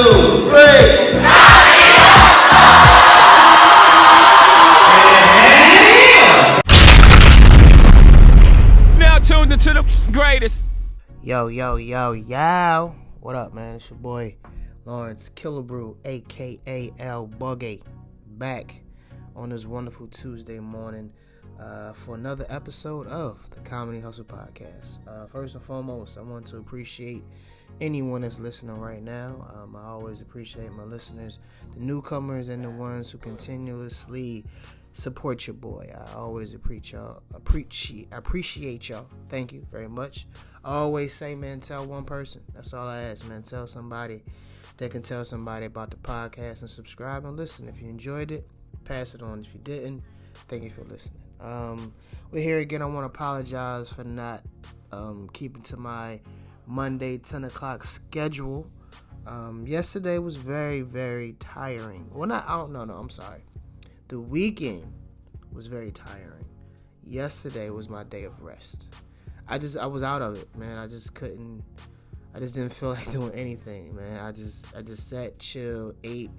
Now tuned into the greatest. Yo, yo, yo, yo. What up, man? It's your boy Lawrence Killebrew, aka L Buggy, back on this wonderful Tuesday morning uh, for another episode of the Comedy Hustle Podcast. Uh, first and foremost, I want to appreciate anyone that's listening right now. Um, I always appreciate my listeners, the newcomers, and the ones who continuously support your boy. I always appreciate y'all. Appreciate appreciate y'all. Thank you very much. I always say, man, tell one person. That's all I ask, man. Tell somebody that can tell somebody about the podcast and subscribe and listen. If you enjoyed it, pass it on. If you didn't, thank you for listening. Um, we're here again. I want to apologize for not um, keeping to my Monday 10 o'clock schedule. Um, yesterday was very, very tiring. Well, not, I don't know, no, I'm sorry. The weekend was very tiring. Yesterday was my day of rest. I just, I was out of it, man. I just couldn't, I just didn't feel like doing anything, man. I just, I just sat, chill, ate,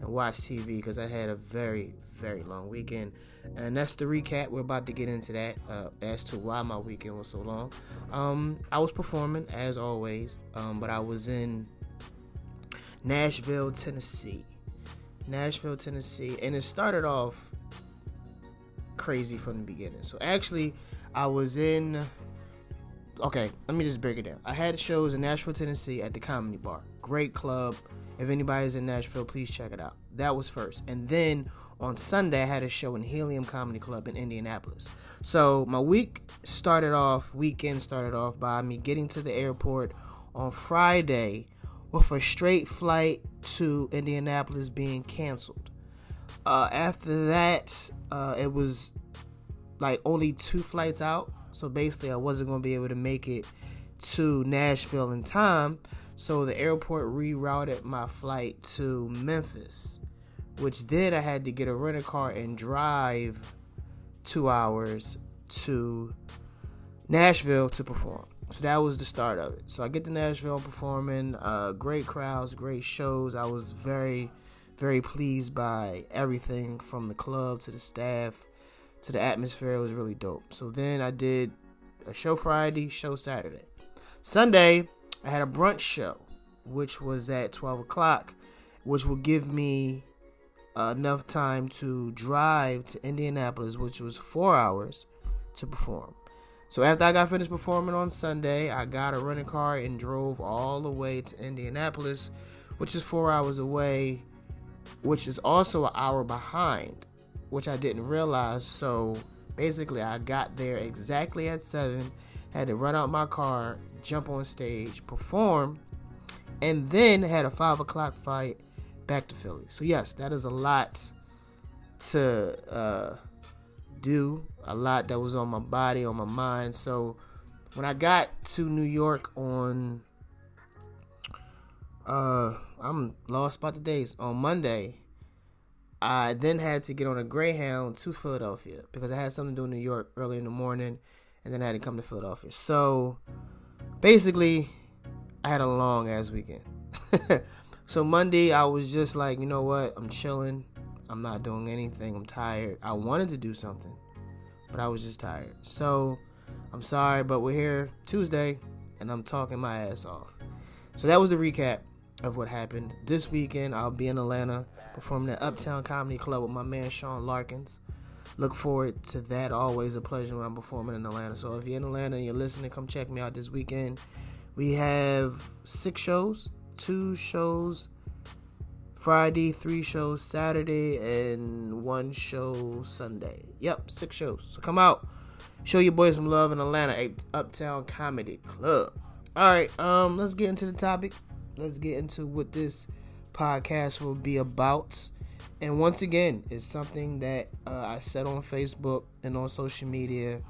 and watch TV because I had a very, very long weekend. And that's the recap. We're about to get into that uh, as to why my weekend was so long. Um, I was performing as always, um, but I was in Nashville, Tennessee. Nashville, Tennessee, and it started off crazy from the beginning. So actually, I was in. Okay, let me just break it down. I had shows in Nashville, Tennessee at the Comedy Bar. Great club. If anybody's in Nashville, please check it out. That was first. And then on Sunday, I had a show in Helium Comedy Club in Indianapolis. So my week started off, weekend started off by me getting to the airport on Friday with a straight flight to Indianapolis being canceled. Uh, after that, uh, it was like only two flights out. So basically, I wasn't going to be able to make it to Nashville in time. So the airport rerouted my flight to Memphis, which then I had to get a rental car and drive two hours to Nashville to perform. So that was the start of it. So I get to Nashville performing, uh, great crowds, great shows. I was very, very pleased by everything from the club to the staff to the atmosphere. It was really dope. So then I did a show Friday, show Saturday. Sunday, I had a brunch show, which was at 12 o'clock, which will give me uh, enough time to drive to Indianapolis, which was four hours to perform. So after I got finished performing on Sunday, I got a rental car and drove all the way to Indianapolis, which is four hours away, which is also an hour behind, which I didn't realize. So basically, I got there exactly at seven, had to run out my car, jump on stage, perform, and then had a five o'clock fight back to Philly. So yes, that is a lot to uh, do, a lot that was on my body, on my mind. So when I got to New York on, uh, I'm lost about the days on Monday. I then had to get on a Greyhound to Philadelphia because I had something to do in New York early in the morning, and then I had to come to Philadelphia. So basically, I had a long ass weekend. so Monday, I was just like, you know what? I'm chilling. I'm not doing anything. I'm tired. I wanted to do something, but I was just tired. So I'm sorry, but we're here Tuesday, and I'm talking my ass off. So that was the recap of what happened. This weekend, I'll be in Atlanta performing at Uptown Comedy Club with my man Sean Larkins. Look forward to that. Always a pleasure when I'm performing in Atlanta. So if you're in Atlanta and you're listening, come check me out this weekend. We have six shows, two shows Friday, three shows Saturday, and one show Sunday. Yep, six shows. So come out, show your boys some love in Atlanta, Uptown Comedy Club. All right, um, let's get into the topic. Let's get into what this podcast will be about. And once again, it's something that uh, I said on Facebook and on social media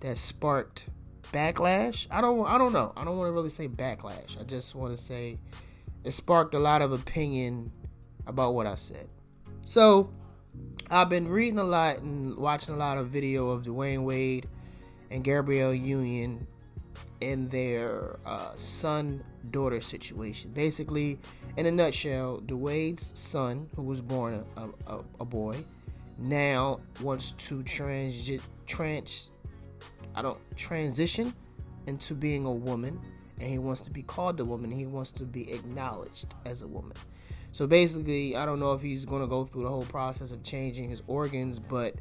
that sparked backlash. I don't I don't know. I don't want to really say backlash. I just want to say it sparked a lot of opinion about what I said. So, I've been reading a lot and watching a lot of video of Dwyane Wade and Gabrielle Union in their uh, son daughter situation. Basically, in a nutshell, Dwyane's son, who was born a, a, a boy, now wants to trans trans I don't transition into being a woman and he wants to be called a woman. He wants to be acknowledged as a woman. So basically, I don't know if he's going to go through the whole process of changing his organs, but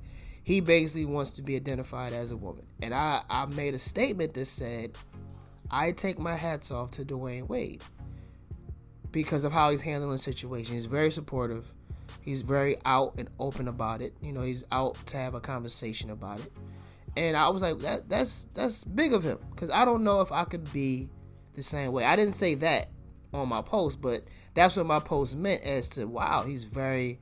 he basically wants to be identified as a woman. And I, I made a statement that said, I take my hats off to Dwyane Wade because of how he's handling the situation. He's very supportive. He's very out and open about it. You know, he's out to have a conversation about it. And I was like, that that's that's big of him because I don't know if I could be the same way. I didn't say that on my post, but that's what my post meant as to wow, he's very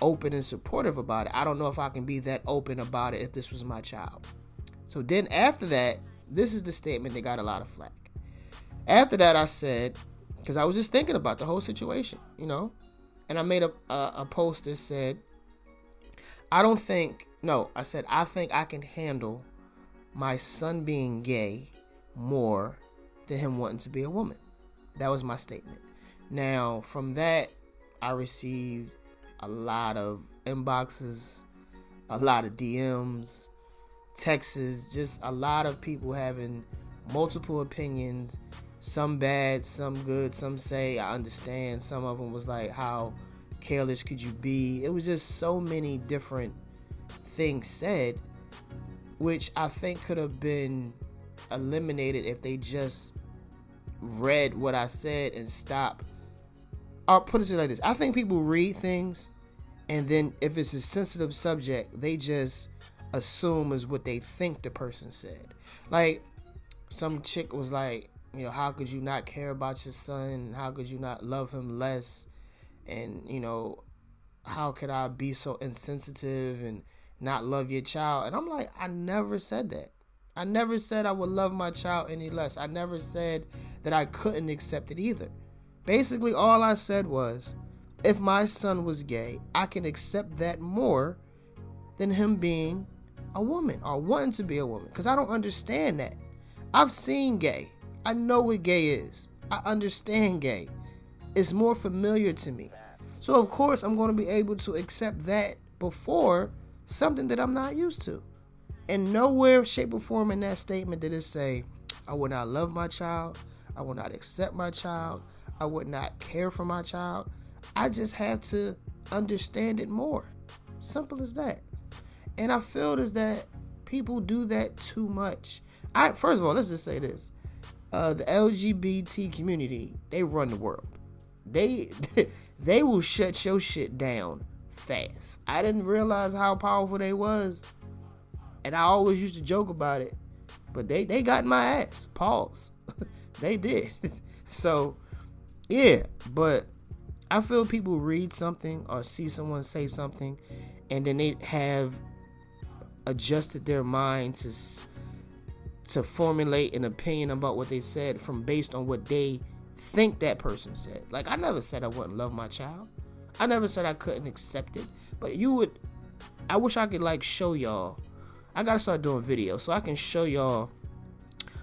open and supportive about it. I don't know if I can be that open about it if this was my child. So then after that, this is the statement that got a lot of flack. After that, I said, because I was just thinking about the whole situation, you know, and I made a, a, a post that said, I don't think, no, I said, I think I can handle my son being gay more than him wanting to be a woman. That was my statement. Now, from that, I received a lot of inboxes, a lot of DMs, texts, just a lot of people having multiple opinions, some bad, some good, some say I understand. Some of them was like, How careless could you be? It was just so many different things said, which I think could have been eliminated if they just read what I said and stop. I'll put it like this I think people read things and then if it's a sensitive subject, they just assume is what they think the person said. Like some chick was like, you know, how could you not care about your son? How could you not love him less? And you know, how could I be so insensitive and not love your child? And I'm like, I never said that. I never said I would love my child any less. I never said that I couldn't accept it either. Basically, all I said was, if my son was gay, I can accept that more than him being a woman or wanting to be a woman because I don't understand that. I've seen gay. I know what gay is. I understand gay. It's more familiar to me. So of course I'm going to be able to accept that before something that I'm not used to. And nowhere, shape, or form in that statement did it say, I will not love my child, I will not accept my child, I would not care for my child. I just have to understand it more. Simple as that. And I feel is that people do that too much. I first of all, let's just say this. Uh, the LGBT community, they run the world. They they will shut your shit down fast. I didn't realize how powerful they was. And I always used to joke about it. But they, they got my ass. Pause. they did. so yeah, but I feel people read something or see someone say something and then they have adjusted their mind to to formulate an opinion about what they said from based on what they think that person said. Like I never said I wouldn't love my child. I never said I couldn't accept it. But you would I wish I could like show y'all. I gotta start doing videos so I can show y'all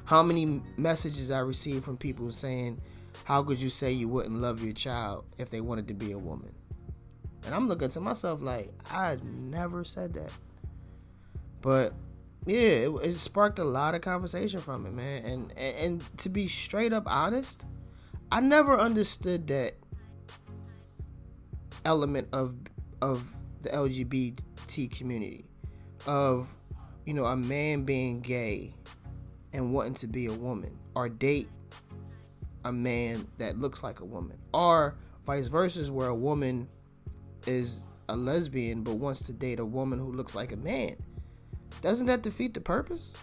how many messages I receive from people saying, How could you say you wouldn't love your child if they wanted to be a woman? And I'm looking to myself like, I never said that. But yeah, it, it, sparked a lot of conversation from it, man. And, and and to be straight up honest, I never understood that element of of the LGBT community of you know a man being gay and wanting to be a woman or date a man that looks like a woman or vice versa where a woman is a lesbian but wants to date a woman who looks like a man doesn't that defeat the purpose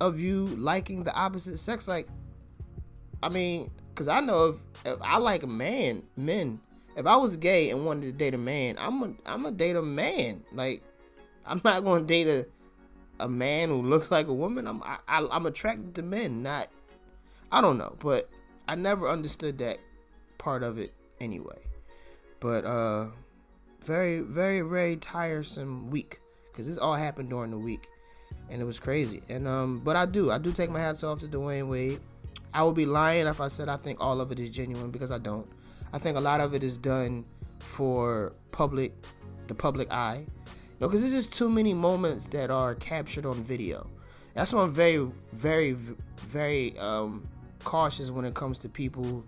of you liking the opposite sex? Like, I mean, because I know if, if, I like a man, men. If I was gay and wanted to date a man, I'm a I'm a date a man. Like, I'm not to date a a man who looks like a woman. I'm I, I, I'm attracted to men, not I don't know, but I never understood that part of it anyway. But uh, very very very tiresome week because this all happened during the week, and it was crazy. And um, but I do, I do take my hats off to Dwyane Wade. I would be lying if I said I think all of it is genuine because I don't. I think a lot of it is done for public, the public eye. No, because there's just too many moments that are captured on video. That's why I'm very, very, very um, cautious when it comes to people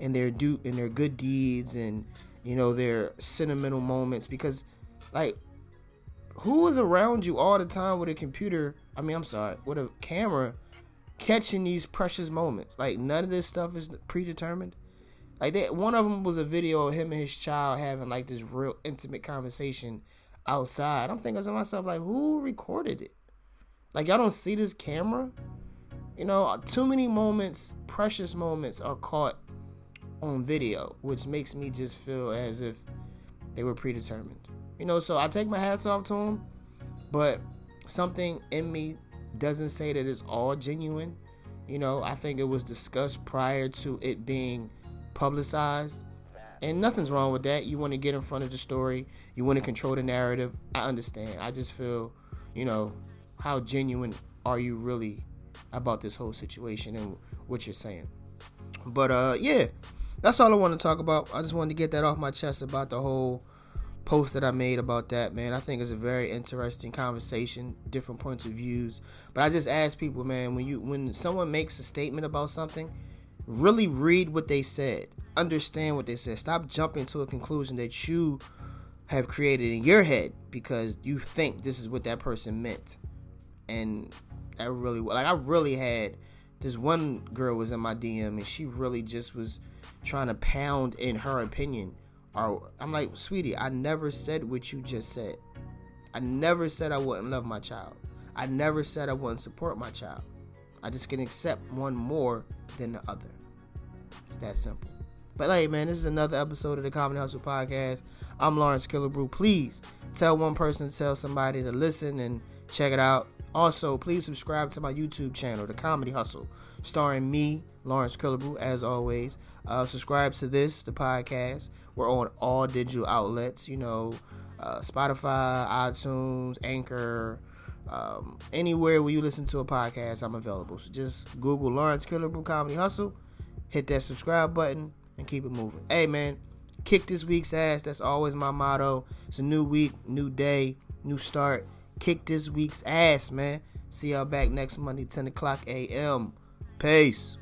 and their do and their good deeds and you know their sentimental moments because like who is around you all the time with a computer? I mean i'm sorry with a camera catching these precious moments. Like none of this stuff is predetermined. Like that one of them was a video of him and his child having like this real intimate conversation outside. I'm thinking to myself like who recorded it? Like y'all don't see this camera you know too many moments precious moments are caught on video, which makes me just feel as if they were predetermined. You know, so I take my hats off to them, but something in me doesn't say that it's all genuine. You know, I think it was discussed prior to it being publicized. And nothing's wrong with that. You want to get in front of the story, you want to control the narrative. I understand. I just feel, you know, how genuine are you really about this whole situation and what you're saying? But uh yeah, that's all I want to talk about. I just wanted to get that off my chest about the whole post that I made about that, man. I think it's a very interesting conversation, different points of views. But I just ask people, man, when you when someone makes a statement about something, really read what they said. Understand what they said. Stop jumping to a conclusion that you have created in your head because you think this is what that person meant. And I really like I really had this one girl was in my DM and she really just was trying to pound in her opinion. Or I'm like, sweetie, I never said what you just said. I never said I wouldn't love my child. I never said I wouldn't support my child. I just can accept one more than the other. It's that simple. But hey, man, this is another episode of the Common Hustle Podcast. I'm Lawrence Killebrew. Please tell one person tell somebody to listen and check it out. Also, please subscribe to my YouTube channel, The Comedy Hustle, starring me, Lawrence Killebrew, as always. Uh, subscribe to this, the podcast. We're on all digital outlets, you know, uh, Spotify, iTunes, Anchor, um, anywhere where you listen to a podcast, I'm available. So just Google Lawrence Killebrew Comedy Hustle, hit that subscribe button, and keep it moving. Hey, man, kick this week's ass. That's always my motto. It's a new week, new day, new start. Kick this week's ass, man. See y'all back next Monday, 10 o'clock a.m. Peace.